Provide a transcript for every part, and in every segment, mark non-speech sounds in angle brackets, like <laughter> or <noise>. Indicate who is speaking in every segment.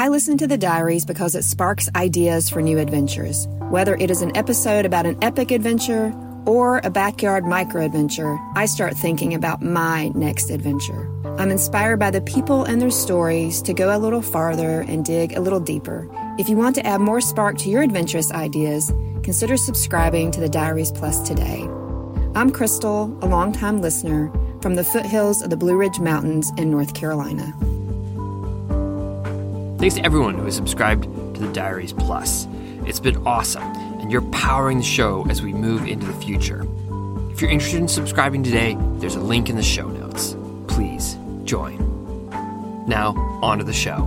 Speaker 1: I listen to the diaries because it sparks ideas for new adventures. Whether it is an episode about an epic adventure or a backyard micro adventure, I start thinking about my next adventure. I'm inspired by the people and their stories to go a little farther and dig a little deeper. If you want to add more spark to your adventurous ideas, consider subscribing to the Diaries Plus today. I'm Crystal, a longtime listener from the foothills of the Blue Ridge Mountains in North Carolina.
Speaker 2: Thanks to everyone who has subscribed to the Diaries Plus. It's been awesome, and you're powering the show as we move into the future. If you're interested in subscribing today, there's a link in the show notes. Please join. Now, on to the show.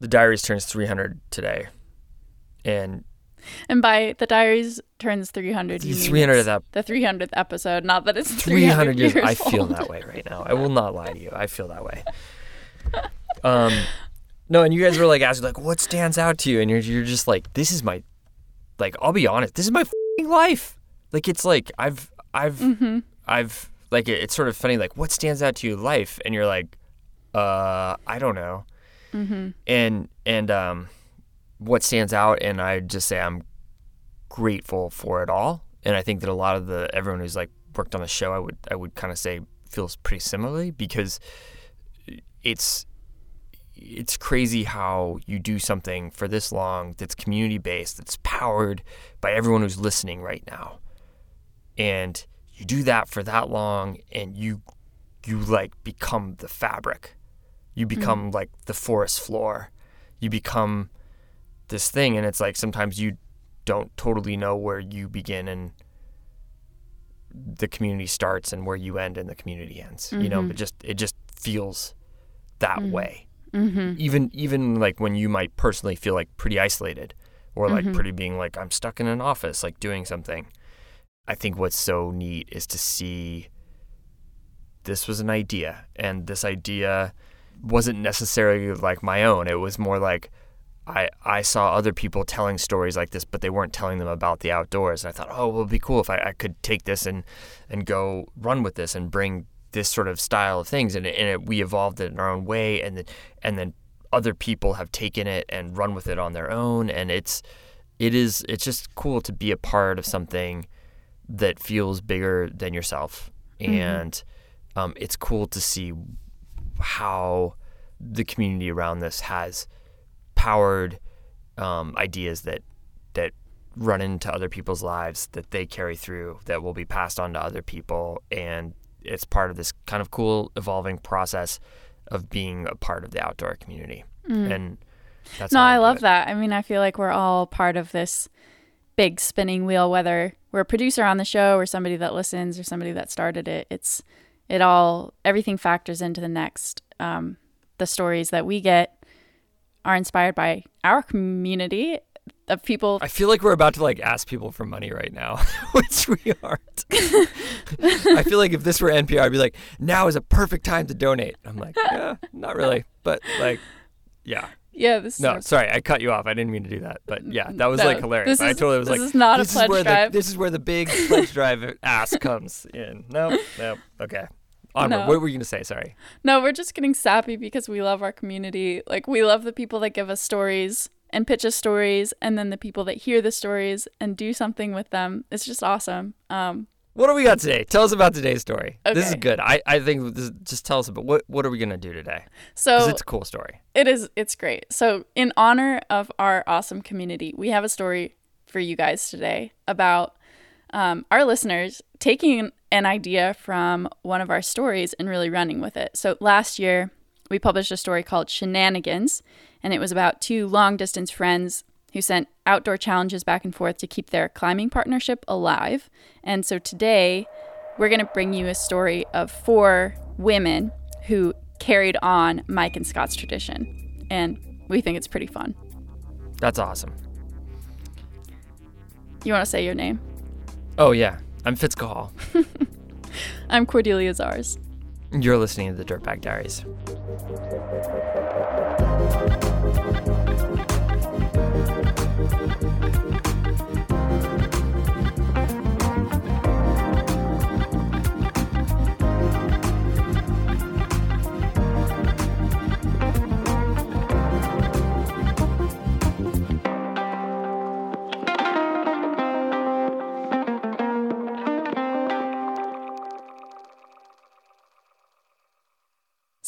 Speaker 2: The Diaries turns 300 today, and
Speaker 3: And by the diaries turns 300, you
Speaker 2: The
Speaker 3: mean
Speaker 2: 300th
Speaker 3: the 300th episode, not that it's
Speaker 2: 300 years. I feel
Speaker 3: old.
Speaker 2: that way right now. I will not lie to you. I feel that way. Um, no, and you guys were like asking, like, what stands out to you? And you're, you're just like, this is my, like, I'll be honest, this is my fing life. Like, it's like I've, I've,
Speaker 3: Mm-hmm.
Speaker 2: I've, like, it, it's sort of funny. Like, what stands out to you, life? And you're like, uh, I don't know.
Speaker 3: Mm-hmm.
Speaker 2: And and um, what stands out, and I just say I'm grateful for it all. And I think that a lot of the everyone who's like worked on the show, I would I would kind of say feels pretty similarly because it's it's crazy how you do something for this long that's community based, that's powered by everyone who's listening right now, and you do that for that long, and you you like become the fabric, you become mm-hmm. like the forest floor, you become this thing, and it's like sometimes you don't totally know where you begin and the community starts and where you end and the community ends. You know,
Speaker 3: Mhm.
Speaker 2: but just it just feels that
Speaker 3: Mhm.
Speaker 2: way
Speaker 3: Mm-hmm.
Speaker 2: even even like when you might personally feel like pretty isolated or like
Speaker 3: Mhm.
Speaker 2: pretty being like I'm stuck in an office like doing something. I think what's so neat is to see this was an idea and this idea wasn't necessarily like my own. It was more like I I saw other people telling stories like this, but they weren't telling them about the outdoors. And I thought, oh, well, it'd be cool if I, I could take this and and go run with this and bring this sort of style of things. And, it, and it, we evolved it in our own way, and then and then other people have taken it and run with it on their own. And it's it is it's just cool to be a part of something that feels bigger than yourself,
Speaker 3: Mhm.
Speaker 2: and um, it's cool to see how the community around this has powered um, ideas that that run into other people's lives that they carry through that will be passed on to other people and it's part of this kind of cool evolving process of being a part of the outdoor community and that's
Speaker 3: Mm. no, I love
Speaker 2: it.
Speaker 3: that. I mean, I feel like we're all part of this big spinning wheel, whether we're a producer on the show or somebody that listens or somebody that started it. It's it all everything factors into the next. Um, the stories that we get are inspired by our community of people.
Speaker 2: I feel like we're about to like ask people for money right now, which we aren't. I feel like if this were NPR, I'd be like, now is a perfect time to donate. I'm like, yeah, not really, but like, yeah.
Speaker 3: Yeah, this
Speaker 2: No,
Speaker 3: is
Speaker 2: sorry, I cut you off. I didn't mean to do that, but yeah, that was
Speaker 3: No,
Speaker 2: like hilarious.
Speaker 3: this
Speaker 2: I totally was like
Speaker 3: this
Speaker 2: like,
Speaker 3: is not a
Speaker 2: this
Speaker 3: pledge
Speaker 2: is where
Speaker 3: drive.
Speaker 2: the this is where the big pledge drive <laughs> ass comes in. No, no, okay. Onward.
Speaker 3: No.
Speaker 2: What were you gonna say? Sorry.
Speaker 3: No, we're just getting sappy because we love our community. Like we love the people that give us stories and pitch us stories, and then the people that hear the stories and do something with them. It's just awesome. Um,
Speaker 2: What do we got today? Tell us about today's story. Okay. This is good. I, I think this, just tell us about what what are we gonna do today?
Speaker 3: so
Speaker 2: Because it's a cool story.
Speaker 3: It is. It's great. So, in honor of our awesome community, we have a story for you guys today about um, our listeners taking an idea from one of our stories and really running with it. So, last year, we published a story called Shenanigans, and it was about two long distance friends who sent outdoor challenges back and forth to keep their climbing partnership alive. And so, today, we're going to bring you a story of four women who carried on Mike and Scott's tradition. And we think it's pretty fun.
Speaker 2: That's awesome.
Speaker 3: You want to say your name?
Speaker 2: Oh yeah, I'm Fitz Cahall. <laughs>
Speaker 3: I'm Cordelia Zars.
Speaker 2: You're listening to the Dirtbag Diaries.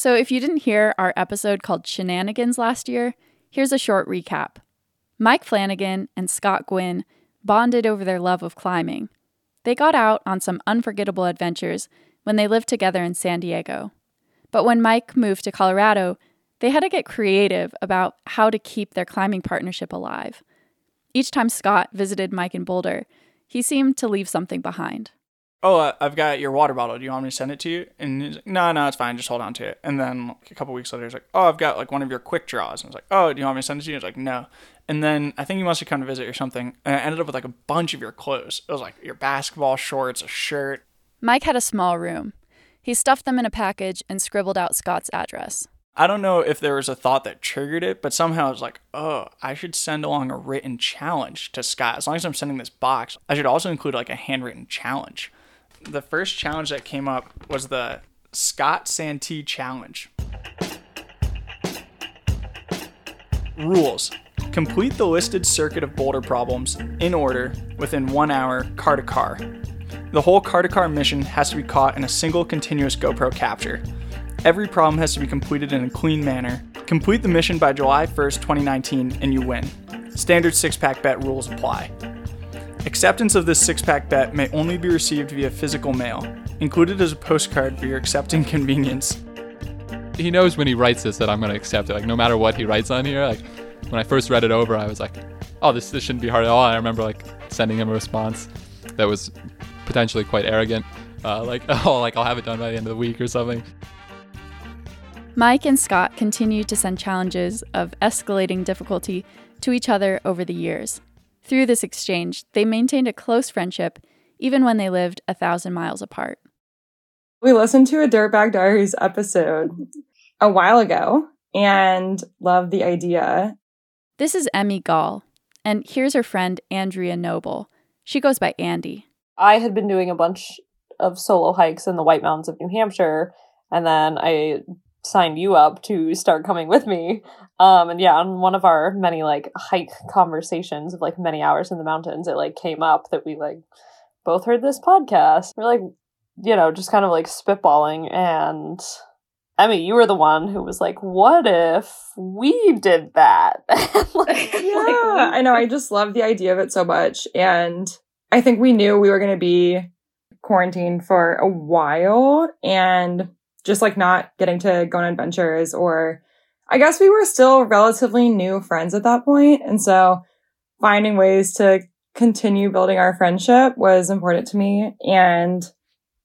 Speaker 3: So, if you didn't hear our episode called Shenanigans last year, here's a short recap. Mike Flanagan and Scott Gwynn bonded over their love of climbing. They got out on some unforgettable adventures when they lived together in San Diego. But when Mike moved to Colorado, they had to get creative about how to keep their climbing partnership alive. Each time Scott visited Mike in Boulder, he seemed to leave something behind.
Speaker 4: Oh, I've got your water bottle. Do you want me to send it to you? And he's like, no, no, it's fine. Just hold on to it. And then like, a couple weeks later, he's like, oh, I've got like one of your quick draws. And I was like, oh, do you want me to send it to you? He's like, no. And then I think you must have come to visit or something. And I ended up with like a bunch of your clothes. It was like your basketball shorts, a shirt.
Speaker 3: Mike had a small room. He stuffed them in a package and scribbled out Scott's address.
Speaker 4: I don't know if there was a thought that triggered it, but somehow I was like, oh, I should send along a written challenge to Scott. As long as I'm sending this box, I should also include like a handwritten challenge. The first challenge that came up was the Scott Santee Challenge. Rules Complete the listed circuit of boulder problems in order within one hour, car to car. The whole car to car mission has to be caught in a single continuous GoPro capture. Every problem has to be completed in a clean manner. Complete the mission by July 1st, 2019, and you win. Standard six pack bet rules apply. Acceptance of this six pack bet may only be received via physical mail, included as a postcard for your accepting convenience.
Speaker 5: He knows when he writes this that I'm going to accept it. Like, no matter what he writes on here, like, when I first read it over, I was like, oh, this, this shouldn't be hard at all. I remember, like, sending him a response that was potentially quite arrogant. Uh, like, <laughs> oh, like, I'll have it done by the end of the week or something.
Speaker 3: Mike and Scott continued to send challenges of escalating difficulty to each other over the years. Through this exchange, they maintained a close friendship even when they lived a thousand miles apart.
Speaker 6: We listened to a Dirtbag Diaries episode a while ago and loved the idea.
Speaker 3: This is Emmy Gall, and here's her friend Andrea Noble. She goes by Andy.
Speaker 7: I had been doing a bunch of solo hikes in the White Mountains of New Hampshire, and then I signed you up to start coming with me. Um, and yeah, on one of our many like hike conversations of like many hours in the mountains, it like came up that we like both heard this podcast. We're like, you know, just kind of like spitballing. And Emmy, you were the one who was like, what if we did that? <laughs> <laughs>
Speaker 6: like, yeah, like, I know. I just love the idea of it so much. And I think we knew we were going to be quarantined for a while. And just like not getting to go on adventures or I guess we were still relatively new friends at that. And so finding ways to continue building our friendship was important to me. And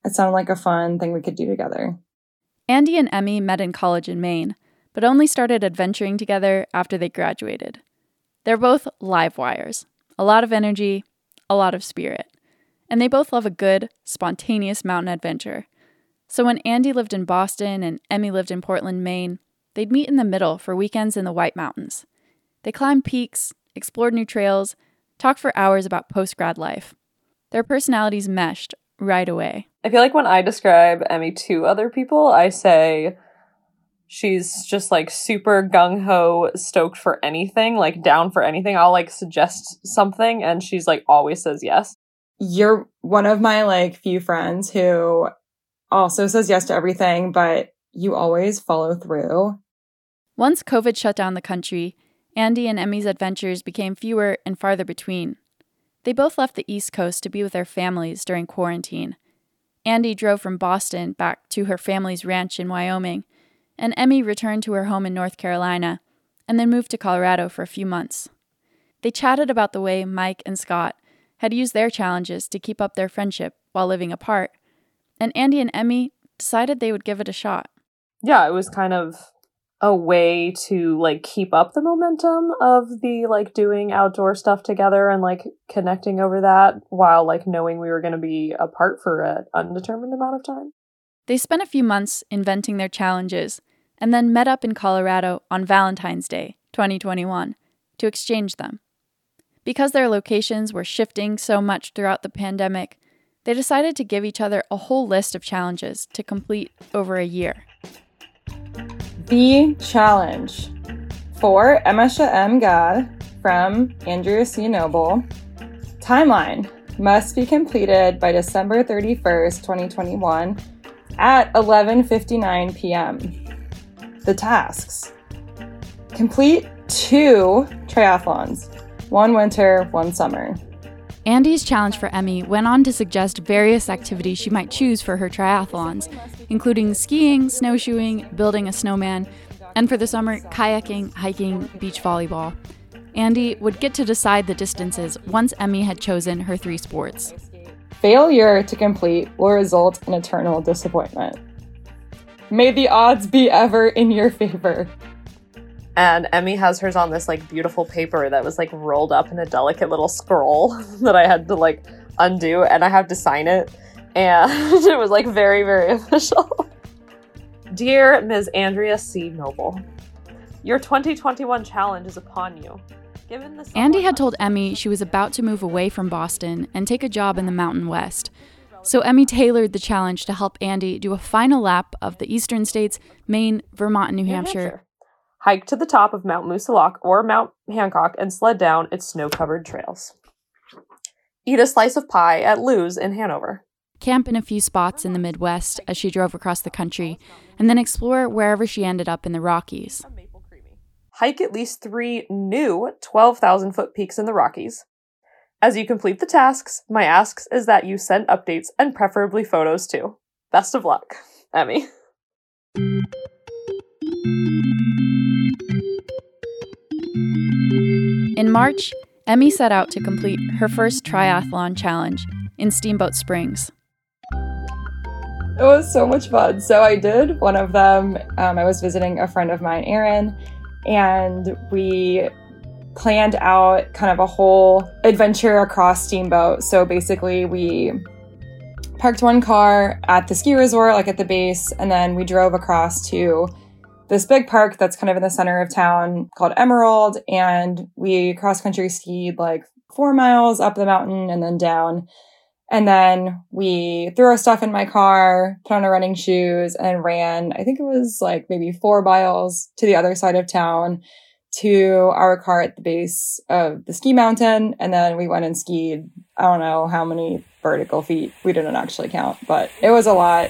Speaker 6: it sounded like a fun thing we could do together.
Speaker 3: Andy and Emmy met in college in Maine, but only started adventuring together after they graduated. They're both live wires, a lot of energy, a lot of spirit, and they both love a good, spontaneous mountain adventure. So when Andy lived in Boston and Emmy lived in Portland, Maine, they'd meet in the middle for weekends in the White Mountains. They climbed peaks, explored new trails, talked for hours about post grad life. Their personalities meshed right away.
Speaker 7: I feel like when I describe Emmy to other people, I say she's just like super gung ho, stoked for anything, like down for anything. I'll like suggest something and she's like always says yes.
Speaker 6: You're one of my like few friends who also says yes to everything, but you always follow through.
Speaker 3: Once COVID shut down the country, Andy and Emmy's adventures became fewer and farther between. They both left the East Coast to be with their families during quarantine. Andy drove from Boston back to her family's ranch in Wyoming, and Emmy returned to her home in North Carolina and then moved to Colorado for a few months. They chatted about the way Mike and Scott had used their challenges to keep up their friendship while living apart and Andy and Emmy decided they would give it a shot.
Speaker 7: Yeah, it was kind of a way to like keep up the momentum of the like doing outdoor stuff together and like connecting over that while like knowing we were going to be apart for an undetermined amount of time.
Speaker 3: They spent a few months inventing their challenges and then met up in Colorado on Valentine's Day, 2021, to exchange them. Because their locations were shifting so much throughout the pandemic, they decided to give each other a whole list of challenges to complete over a year.
Speaker 6: The challenge for Emasha M. God from Andrea C. Noble. Timeline must be completed by December 31st, 2021 at 11:59 p.m. the tasks. Complete two triathlons, one winter, one summer.
Speaker 3: Andy's challenge for Emmy went on to suggest various activities she might choose for her triathlons, including skiing, snowshoeing, building a snowman, and for the summer, kayaking, hiking, beach volleyball. Andy would get to decide the distances once Emmy had chosen her three sports.
Speaker 6: Failure to complete will result in eternal disappointment. May the odds be ever in your favor.
Speaker 7: And Emmy has hers on this like beautiful paper that was like rolled up in a delicate little scroll <laughs> that I had to like undo and I have to sign it. And <laughs> it was like very, very <laughs> official. Dear Ms. Andrea C. Noble, your 2021 challenge is upon you. Given the
Speaker 3: Andy had told Emmy she was about to move away from Boston and take a job in the Mountain West. So Emmy tailored the challenge to help Andy do a final lap of the eastern states, Maine, Vermont, and New,
Speaker 7: New
Speaker 3: Hampshire.
Speaker 7: Hampshire. Hike to the top of Mount Moosilauke or Mount Hancock and sled down its snow covered trails. Eat a slice of pie at Lou's in Hanover.
Speaker 3: Camp in a few spots in the Midwest as she drove across the country, and then explore wherever she ended up in the Rockies.
Speaker 7: Hike at least three new 12,000 foot peaks in the Rockies. As you complete the tasks, my asks is that you send updates and preferably photos too. Best of luck, Emmy.
Speaker 3: March, Emmy set out to complete her first triathlon challenge in Steamboat Springs.
Speaker 6: It was so much fun. So I did one of them. Um, I was visiting a friend of mine, Erin, and we planned out kind of a whole adventure across Steamboat. So basically, we parked one car at the ski resort, like at the base, and then we drove across to this big park that's kind of in the center of town called Emerald. And we cross country skied like four miles up the mountain and then down. And then we threw our stuff in my car, put on our running shoes, and ran, I think it was like maybe four miles to the other side of town to our car at the base of the ski mountain. And then we went and skied, I don't know how many vertical feet. We didn't actually count, but it was a lot.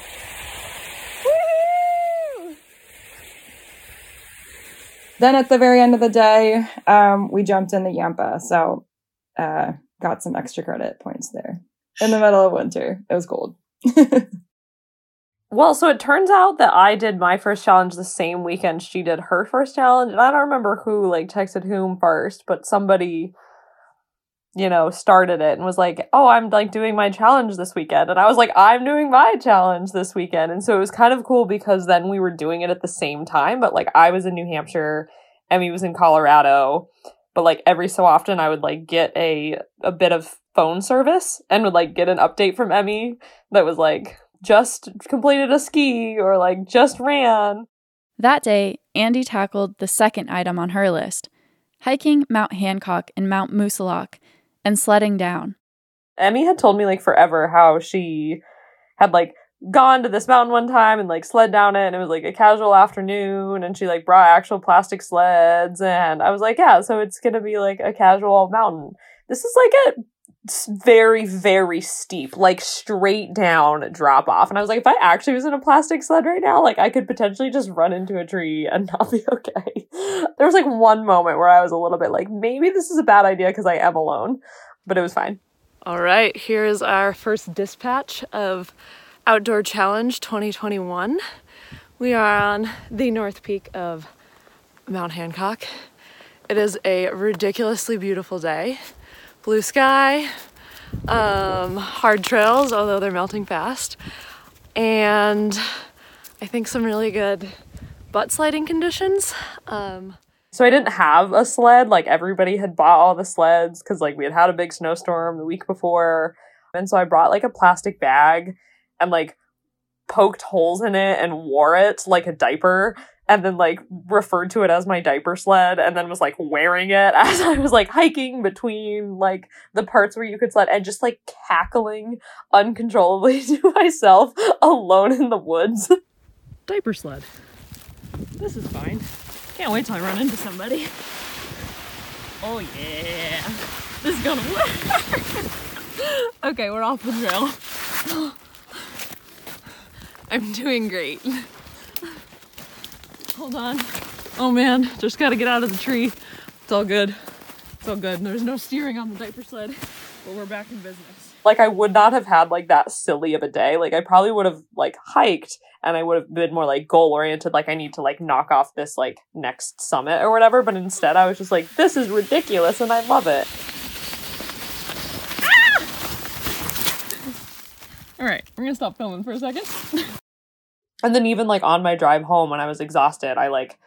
Speaker 6: Then at the very end of the day, um, we jumped in the Yampa. So, uh, got some extra credit points there in the middle of winter. It was cold. <laughs>
Speaker 7: Well, so it turns out that I did my first challenge the same weekend she did her first challenge, and I don't remember who like texted whom first, but somebody, you know, started it and was like, "Oh, I'm like doing my challenge this weekend," and I was like, "I'm doing my challenge this weekend," and so it was kind of cool because then we were doing it at the same time, but like I was in New Hampshire, Emmy was in Colorado, but like every so often I would like get a a bit of phone service and would like get an update from Emmy that was like just completed a ski or like just ran.
Speaker 3: That day, Andy tackled the second item on her list hiking Mount Hancock and Mount Moosilauke and sledding down.
Speaker 7: Emmy had told me like forever how she had like gone to this mountain one time and like sled down it and it was like a casual afternoon and she like brought actual plastic sleds and I was like, yeah, so it's going to be like a casual mountain. This is like a very very steep like straight down drop off. And i was like if i actually was in a plastic sled right now like i could potentially just run into a tree and <laughs> not be okay. There was like one moment where i was a little bit like maybe this is a bad idea because i am alone but it was fine.
Speaker 8: All right here's our first dispatch of outdoor challenge 2021 we are on the north peak of mount hancock. It is a ridiculously beautiful day blue sky, um, hard trails, although they're melting fast, and I think some really good butt sliding conditions. Um,
Speaker 7: so I didn't have a sled. Like everybody had bought all the sleds because like we had had a big snowstorm the week before, and so I brought like a plastic bag and like poked holes in it and wore it like a diaper and then like referred to it as my diaper sled and then was like wearing it <laughs> as I was like hiking between like the parts where you could sled and just like cackling uncontrollably <laughs> to myself alone in the woods. <laughs>
Speaker 8: Diaper sled. This is fine. Can't wait till I run into somebody. Oh yeah. This is gonna work. okay, we're off the trail. <gasps> I'm doing great. Hold on. Oh man, just gotta get out of the tree. It's all good. It's all good. There's no steering on the diaper sled, but we're back in business.
Speaker 7: Like I would not have had like that silly of a day. Like I probably would have like hiked and I would have been more like goal oriented. Like I need to like knock off this like next summit or whatever. But instead I was just like, this is ridiculous and I love it. Ah!
Speaker 8: All right, we're gonna stop filming for a second. <laughs>
Speaker 7: And then even like on my drive home when I was exhausted, I like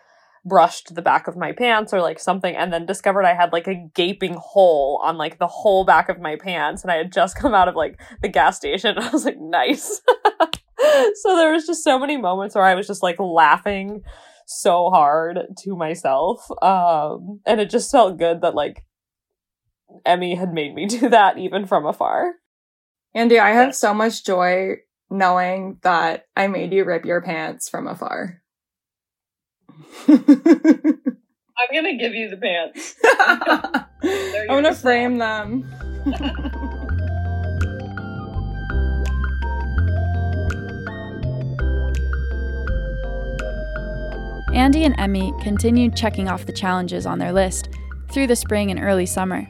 Speaker 7: brushed the back of my pants or like something and then discovered I had like a gaping hole on like the whole back of my pants and I had just <laughs> come out of like the gas station. And I was like, nice. <laughs> so there was just so many moments where I was just like laughing so hard to myself. Um and it just felt good that like Emmy had made me <laughs> do that even from afar.
Speaker 6: Andy, I have so much joy knowing that I made you rip your pants from afar. <laughs>
Speaker 7: I'm gonna give you the pants. <laughs>
Speaker 6: I'm gonna frame them. <laughs>
Speaker 3: Andy and Emmy continued checking off the challenges on their list through the spring and early summer.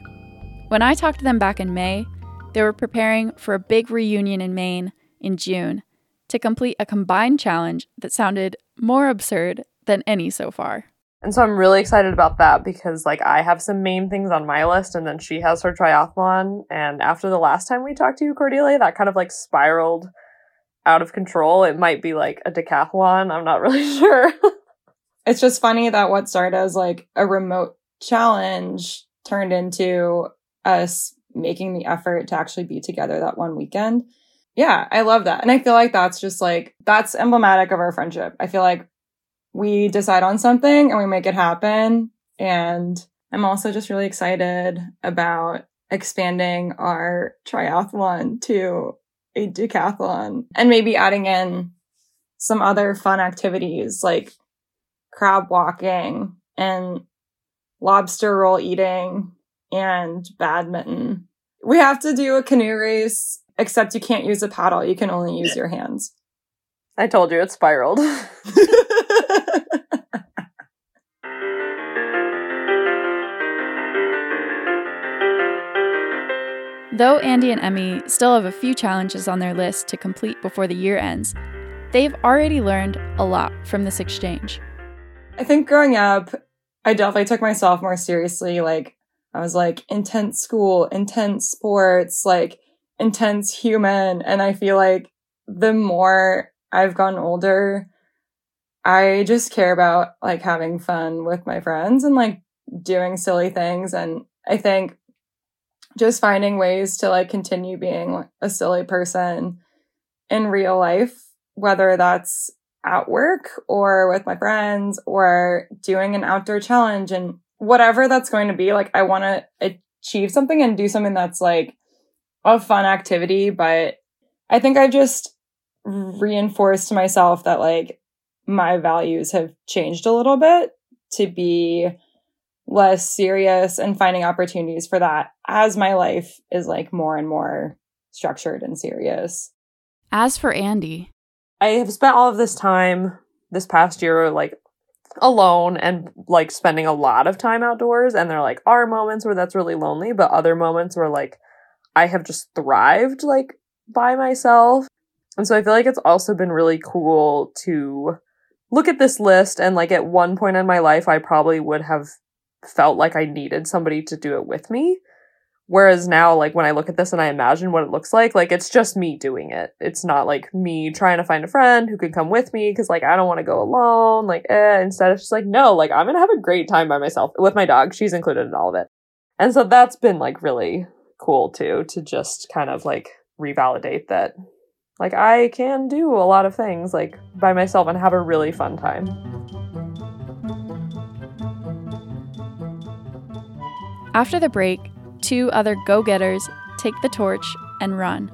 Speaker 3: When I talked to them back in May, they were preparing for a big reunion in Maine in June to complete a combined challenge that sounded more absurd than any so far.
Speaker 7: And so I'm really excited about that because like I have some main things on my list and then she has her triathlon and after the last time we talked to you Cordelia that kind of like spiraled out of control. It might be like a decathlon. I'm not <laughs> really sure.
Speaker 6: it's just funny that what started as like a remote challenge turned into us making the effort to actually be together that one weekend. Yeah, I love that. And I feel like that's just like, that's emblematic of our friendship. I feel like we decide on something and we make it happen. And I'm also just really excited about expanding our triathlon to a decathlon and maybe adding in some other fun activities like crab walking and lobster roll eating and badminton. We have to do a canoe race, except you can't use a paddle. You can only use your hands.
Speaker 7: I told you it spiraled. <laughs>
Speaker 3: Though Andy and Emmy still have a few challenges on their list to complete before the year ends, they've already learned a lot from this exchange.
Speaker 6: I think growing up, I definitely took myself more seriously. Like, I was like intense school, intense sports, like intense human. And I feel like the more I've gotten older, I just care about like having fun with my friends and like doing silly things. And I think just finding ways to like continue being a silly person in real life, whether that's at work or with my friends or doing an outdoor challenge and whatever that's going to be. Like, I want to achieve something and do something that's like a fun activity. But I think I just reinforced to myself that like my values have changed a little bit to be less serious and finding opportunities for that as my life is like more and more structured and serious.
Speaker 3: As for Andy,
Speaker 7: I have spent all of this time this past year like alone and like spending a lot of time outdoors and there like are moments where that's really lonely but other moments where like I have just thrived like by myself. And so I feel like it's also been really cool to look at this list and like at one point in my life I probably would have felt like I needed somebody to do it with me. Whereas now, like when I look at this and I imagine what it looks like, like it's just me doing it. It's not like me trying to find a friend who can come with me because like I don't want to go alone. Like, eh. Instead, it's just like, no, like I'm gonna have a great time by myself with my dog. She's included in all of it. And so that's been like really cool too, to just kind of like revalidate that like I can do a lot of things like by myself and have a really fun time.
Speaker 3: After the break, two other go getters take the torch and run.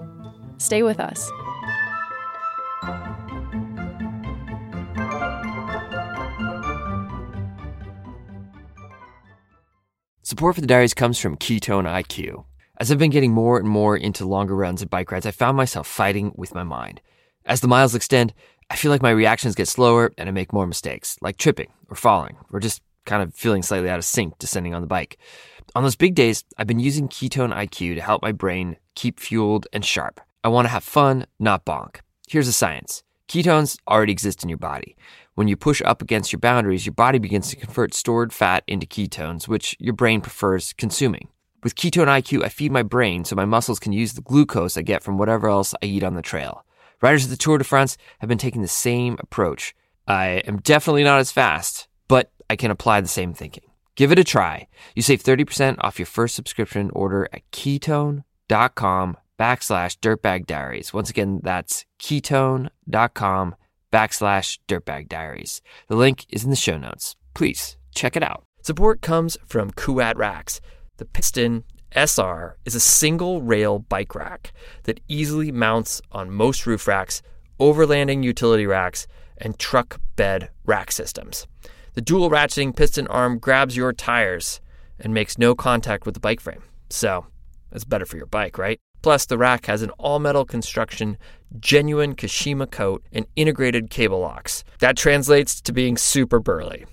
Speaker 3: Stay with us.
Speaker 2: Support for the diaries comes from Ketone IQ. As I've been getting more and more into longer runs and bike rides, I found myself fighting with my mind. As the miles extend, I feel like my reactions get slower and I make more mistakes, like tripping or falling, or just kind of feeling slightly out of sync descending on the bike. On those big days, I've been using Ketone IQ to help my brain keep fueled and sharp. I want to have fun, not bonk. Here's the science ketones already exist in your body. When you push up against your boundaries, your body begins to convert stored fat into ketones, which your brain prefers consuming. With Ketone IQ, I feed my brain so my muscles can use the glucose I get from whatever else I eat on the trail. Riders of the Tour de France have been taking the same approach. I am definitely not as fast, but I can apply the same thinking. Give it a try. You save 30% off your first subscription order at ketone.com backslash dirtbag diaries. Once again, that's ketone.com backslash dirtbag diaries. The link is in the show notes. Please check it out. Support comes from Kuat Racks. The Piston SR is a single rail bike rack that easily mounts on most roof racks, overlanding utility racks, and truck bed rack systems. The dual ratcheting piston arm grabs your tires and makes no contact with the bike frame. So, it's better for your bike, right? Plus, the rack has an all metal construction, genuine Kashima coat, and integrated cable locks. That translates to being super burly.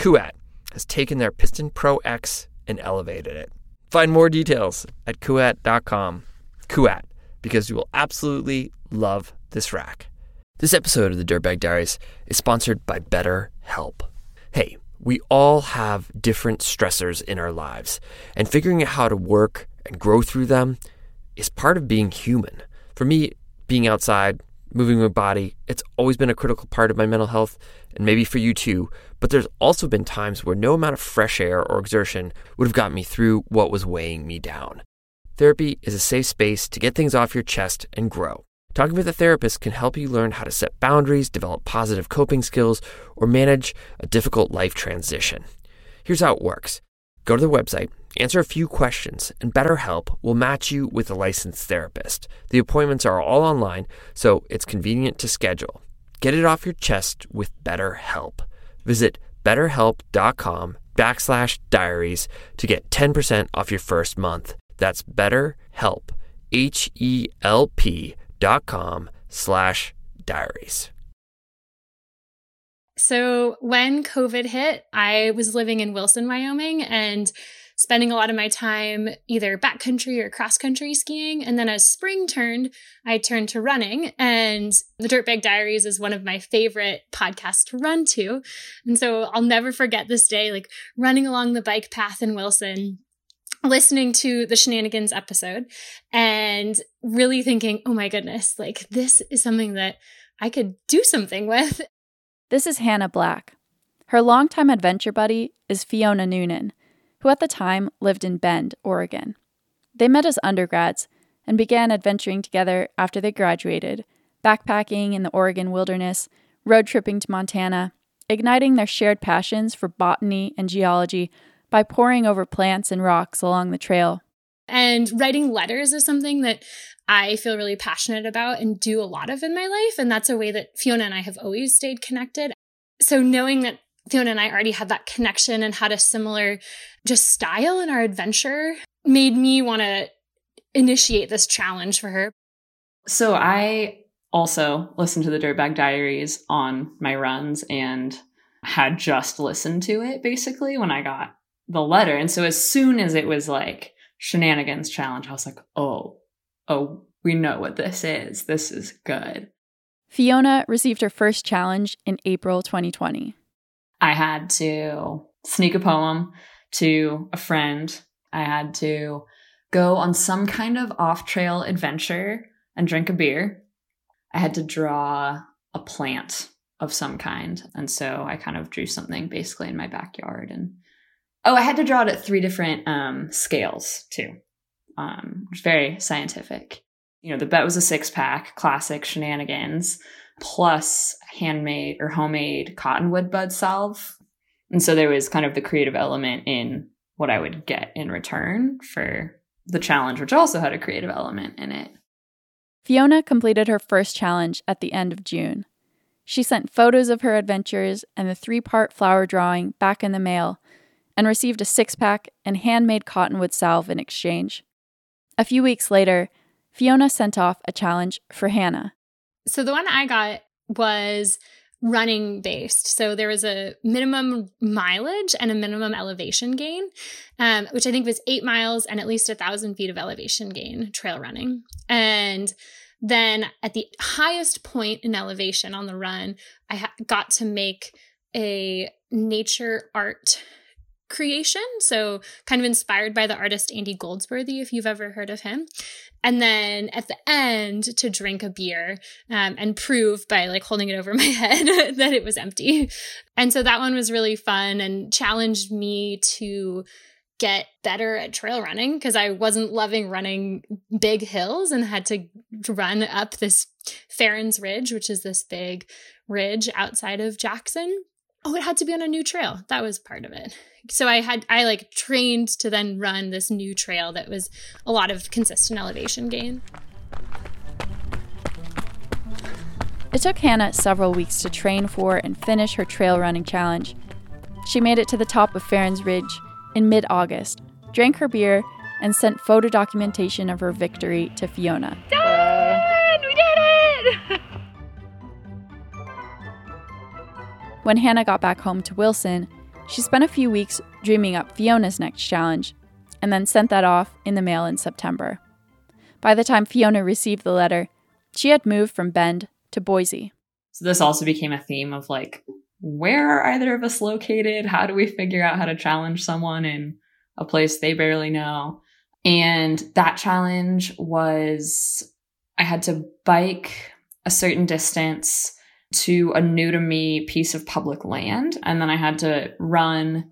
Speaker 2: Kuat has taken their Piston Pro X and elevated it. Find more details at kuat.com. Kuat, because you will absolutely love this rack. This episode of the Dirtbag Diaries is sponsored by BetterHelp. Hey, we all have different stressors in our lives, and figuring out how to work and grow through them is part of being human. For me, being outside, moving my body, it's always been a critical part of my mental health, and maybe for you too. But there's also been times where no amount of fresh air or exertion would have gotten me through what was weighing me down. Therapy is a safe space to get things off your chest and grow. Talking with a therapist can help you learn how to set boundaries, develop positive coping skills, or manage a difficult life transition. Here's how it works go to the website Answer a few questions, and BetterHelp will match you with a licensed therapist. The appointments are all online, so it's convenient to schedule. Get it off your chest with BetterHelp. Visit betterhelp.com backslash diaries to get 10% off your first month. That's BetterHelp, H-E-L-P dot com slash diaries.
Speaker 9: So when COVID hit, I was living in Wilson, Wyoming, and spending a lot of my time either backcountry or cross country skiing. And then as spring turned, I turned to running. And the Dirtbag Diaries is one of my favorite podcasts to run to. And so I'll never forget this day, like running along the bike path in Wilson listening to the shenanigans episode and really thinking, oh my goodness, like this is something that I could do something with.
Speaker 3: This is Hannah Black. Her longtime adventure buddy is Fiona Noonan, who at the time lived in Bend, Oregon. They met as undergrads and began adventuring together after they graduated, backpacking in the Oregon wilderness, road tripping to Montana, igniting their shared passions for botany and geology by poring over plants and rocks along the trail.
Speaker 9: And writing letters is something that I feel really passionate about and do a lot of in my life. And that's a way that Fiona and I have always stayed connected. So knowing that Fiona and I already had that connection and had a similar just style in our adventure made me want to initiate this challenge for her.
Speaker 10: So I also listened to the Dirtbag Diaries on my runs and had just listened to it basically when I got the letter. And so as soon as it was like shenanigans challenge, I was like, oh, oh, we know what this is. This is good.
Speaker 3: Fiona received her first challenge in April 2020.
Speaker 10: I had to sneak a poem to a friend. I had to go on some kind of off trail adventure and drink a beer. I had to draw a plant of some kind. And so I kind of drew something basically in my backyard. And oh, I had to draw it at three different um, scales too, um, which is very scientific. You know, the bet was a six pack, classic shenanigans plus handmade or homemade cottonwood bud salve. And so there was kind of the creative element in what I would get in return for the challenge, which also had a creative element in it.
Speaker 3: Fiona completed her first challenge at the end of June. She sent photos of her adventures and the three part flower drawing back in the mail and received a six pack and handmade cottonwood salve in exchange. A few weeks later, Fiona sent off a challenge for Hannah.
Speaker 9: So the one I got was running based. So there was a minimum mileage and a minimum elevation gain, um, which I think was eight miles and at least a thousand feet of elevation gain trail running. And then at the highest point in elevation on the run, I ha- got to make a nature art creation. So, kind of inspired by the artist Andy Goldsworthy, if you've ever heard of him. And then at the end, to drink a beer um, and prove by like holding it over my <laughs> head <laughs> that it was empty. And so that one was really fun and challenged me to get better at trail running because I wasn't loving running big hills and had to run up this Farrens Ridge, which is this big ridge outside of Jackson. Oh, it had to be on a new trail. That was part of it so I had I like trained to then run this new trail that was a lot of consistent elevation gain.
Speaker 3: It took Hannah several weeks to train for and finish her trail running challenge. She made it to the top of Farrens Ridge in mid August, drank her beer, and sent photo documentation of her victory to Fiona.
Speaker 9: Done! We did it!
Speaker 3: When Hannah got back home to Wilson, she spent a few weeks dreaming up Fiona's next challenge and then sent that off in the mail in September. By the time Fiona received the letter, she had moved from Bend to Boise.
Speaker 10: So this also became a theme of like, where are either of us located? How do we figure out how to challenge someone in a place they barely know? And that challenge was I had to bike a certain distance to a new to me piece of public land. And then I had to run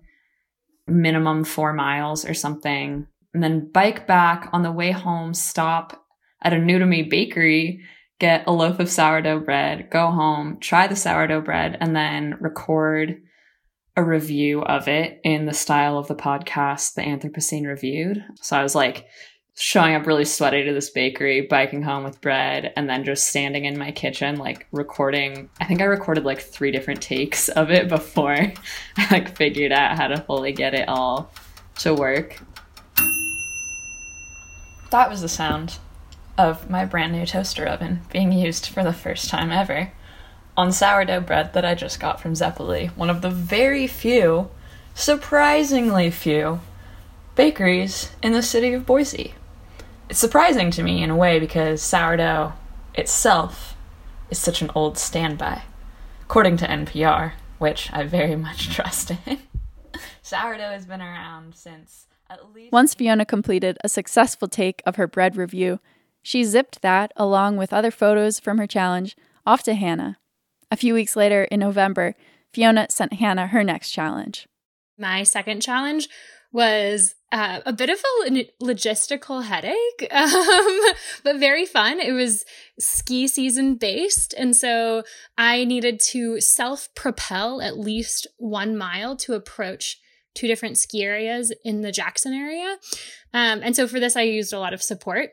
Speaker 10: minimum four miles or something. And then bike back on the way home, stop at a new to me bakery, get a loaf of sourdough bread, go home, try the sourdough bread, and then record a review of it in the style of the podcast, The Anthropocene Reviewed. So I was like, showing up really sweaty to this bakery, biking home with bread, and then just standing in my kitchen, like recording. I think I recorded like three different takes of it before <laughs> I like figured out how to fully get it all to work. That was the sound of my brand new toaster oven being used for the first time ever on sourdough bread that I just got from Zeppole, one of the very few, surprisingly few, bakeries in the city of Boise it's surprising to me in a way because sourdough itself is such an old standby. According to NPR, which I very much <laughs> trust in, sourdough has been around since at least.
Speaker 3: Once Fiona completed a successful take of her bread review, she zipped that, along with other photos from her challenge, off to Hannah. A few weeks later, in November, Fiona sent Hannah her next challenge.
Speaker 9: My second challenge was uh, a bit of a logistical headache, <laughs> um, but very fun. It was ski season based. And so I needed to self propel at least one mile to approach two different ski areas in the Jackson area. Um, and so for this, I used a lot of support.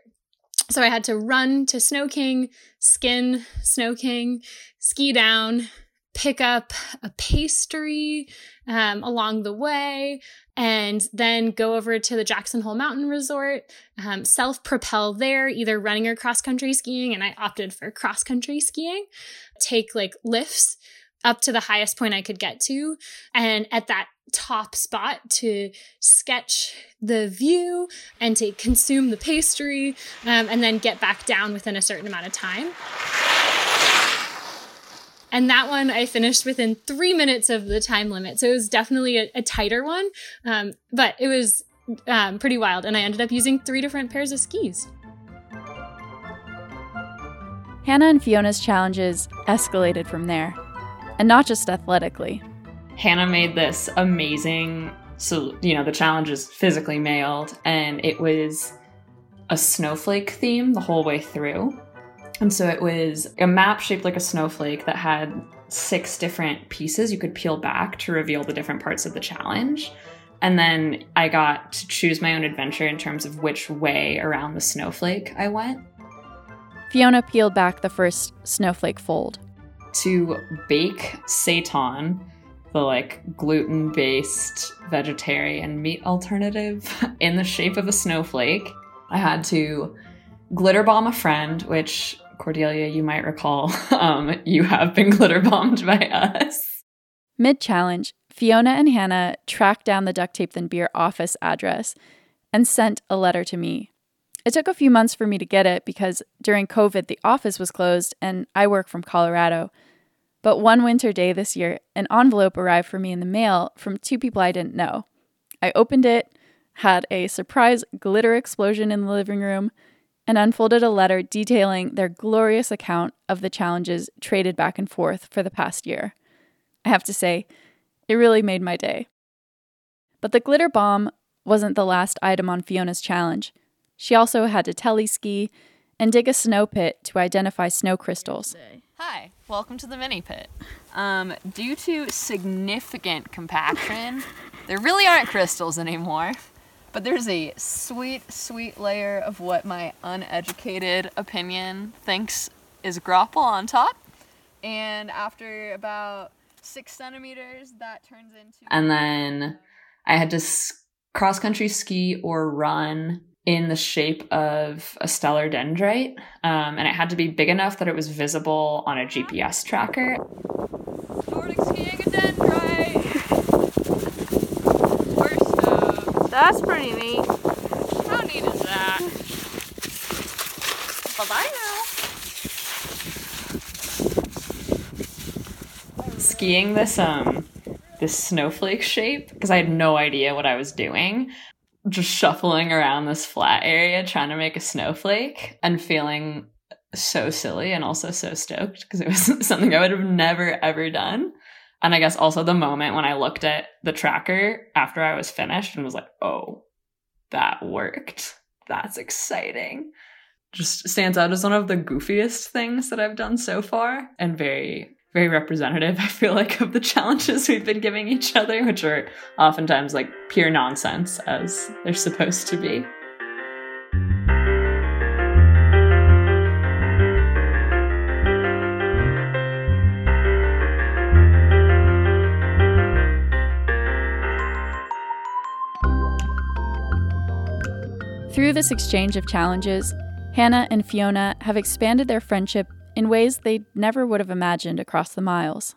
Speaker 9: So I had to run to Snow King, skin Snow King, ski down, pick up a pastry um, along the way, and then go over to the Jackson Hole Mountain Resort, um, self propel there, either running or cross country skiing. And I opted for cross country skiing, take like lifts up to the highest point I could get to. And at that top spot to sketch the view and to consume the pastry um, and then get back down within a certain amount of time. And that one I finished within three minutes of the time limit. So it was definitely a, a tighter one, um, but it was um, pretty wild. And I ended up using three different pairs of skis.
Speaker 3: Hannah and Fiona's challenges escalated from there, and not just athletically.
Speaker 10: Hannah made this amazing, so, you know, the challenge is physically mailed, and it was a snowflake theme the whole way through. And so it was a map shaped like a snowflake that had six different pieces you could peel back to reveal the different parts of the challenge. And then I got to choose my own adventure in terms of which way around the snowflake I went.
Speaker 3: Fiona peeled back the first snowflake fold.
Speaker 10: To bake seitan, the like gluten based vegetarian meat alternative, <laughs> in the shape of a snowflake, I had to glitter bomb a friend, which Cordelia, you might recall <laughs> um, you have been <laughs> glitter bombed by us.
Speaker 3: Mid challenge, Fiona and Hannah tracked down the Duct Tape Then Beer office address and sent a letter to me. It took a few months for me to get it because during COVID, the office was closed and I work from Colorado. But one winter day this year, an envelope arrived for me in the mail from two people I didn't know. I opened it, had a surprise glitter explosion in the living room, and unfolded a letter detailing their glorious account of the challenges traded back and forth for the past year. I have to say, it really made my day. But the glitter bomb wasn't the last item on Fiona's challenge. She also had to tele ski and dig a snow pit to identify snow crystals.
Speaker 11: Hi, welcome to the mini pit. Um, due to significant compaction, there really aren't crystals anymore, but there's a sweet, sweet layer of what my uneducated opinion thinks is graupel on top. And after about six centimeters, that turns into.
Speaker 10: And then I had to cross country ski or run in the shape of a stellar dendrite, um, and it had to be big enough that it was visible on a GPS tracker.
Speaker 11: Nordic skiing a dendrite.
Speaker 8: That's pretty neat.
Speaker 11: How neat is that? Bye bye now.
Speaker 10: Skiing this um this snowflake shape because I had no idea what I was doing just shuffling around this flat area trying to make a snowflake and feeling so silly and also so stoked because it was <laughs> something I would have never ever done. And I guess also the moment when I looked at the tracker after I was finished and was like, oh, that worked. That's exciting. Just stands out as one of the goofiest things that I've done so far and very very representative, <laughs> I feel like, of the challenges we've been giving each other, which are oftentimes like pure nonsense as they're supposed to be.
Speaker 3: Through this exchange of challenges, Hannah and Fiona have expanded their friendship in ways they never would have imagined across the miles.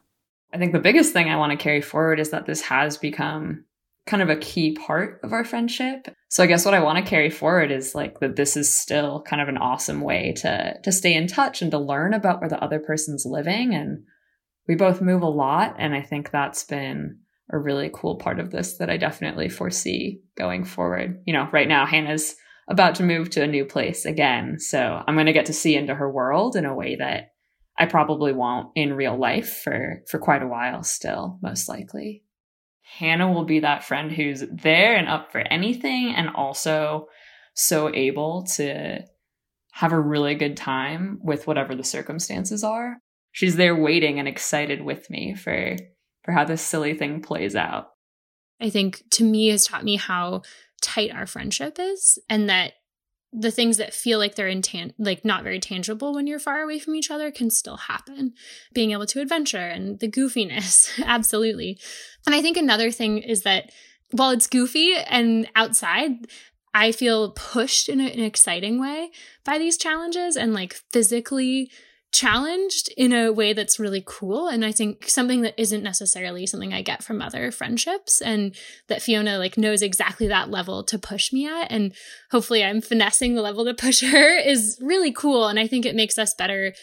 Speaker 10: I think the biggest thing I want to carry forward is that this has become kind of a key part of our friendship. So I guess what I want to carry forward is like that this is still kind of an awesome way to to stay in touch and to learn about where the other person's living and we both move a lot and I think that's been a really cool part of this that I definitely foresee going forward. You know, right now Hannah's about to move to a new place again. So I'm going to get to see into her world in a way that I probably won't in real life for, for quite a while still, most likely. Hannah will be that friend who's there and up for anything and also so able to have a really good time with whatever the circumstances are. She's there waiting and excited with me for for how this silly thing plays out.
Speaker 9: I think to me has taught me how tight our friendship is and that the things that feel like they're intan- like not very tangible when you're far away from each other can still happen. Being able to adventure and the goofiness <laughs> absolutely. And i think another thing is that while it's goofy and outside i feel pushed in, a, an exciting way by these challenges and like physically challenged in a way that's really cool. And i think something that isn't necessarily something i get from other friendships and that fiona like knows exactly that level to push me at and hopefully i'm finessing the level to push <laughs> her is really cool. And i think it makes us better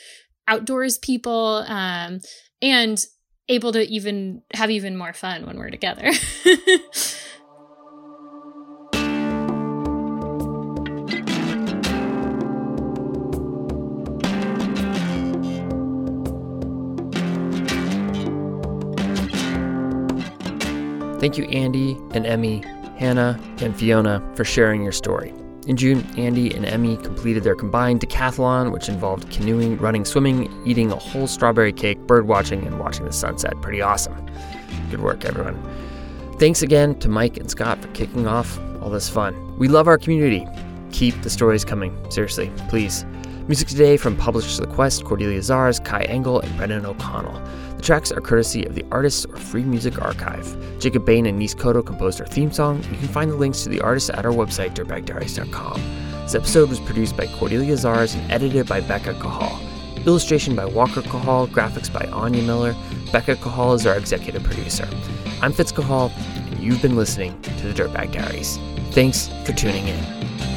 Speaker 9: outdoors people um, and able to even have even more fun when we're together <laughs>
Speaker 2: Thank you, Andy and Emmy, Hannah, and Fiona, for sharing your story. In June, Andy and Emmy completed their combined decathlon, which involved canoeing, running, swimming, eating a whole strawberry cake, bird watching, and watching the sunset. Pretty awesome. Good work, everyone. Thanks again to Mike and Scott for kicking off all this fun. We love our community. Keep the stories coming. Seriously, please. Music today from Publishers of the Quest, Cordelia Zars, Kai Engel, and Brendan O'Connell. The tracks are courtesy of the Artists or Free Music Archive. Jacob Bain and Nis Koto composed our theme song. You can find the links to the artists at our website, dirtbagdiaries.com. This episode was produced by Cordelia Zars and edited by Becca Cahall. Illustration by Walker Cahall, graphics by Anya Miller. Becca Cahall is our executive producer. I'm Fitz Cahall, and you've been listening to the Dirtbag Diaries. Thanks for tuning in.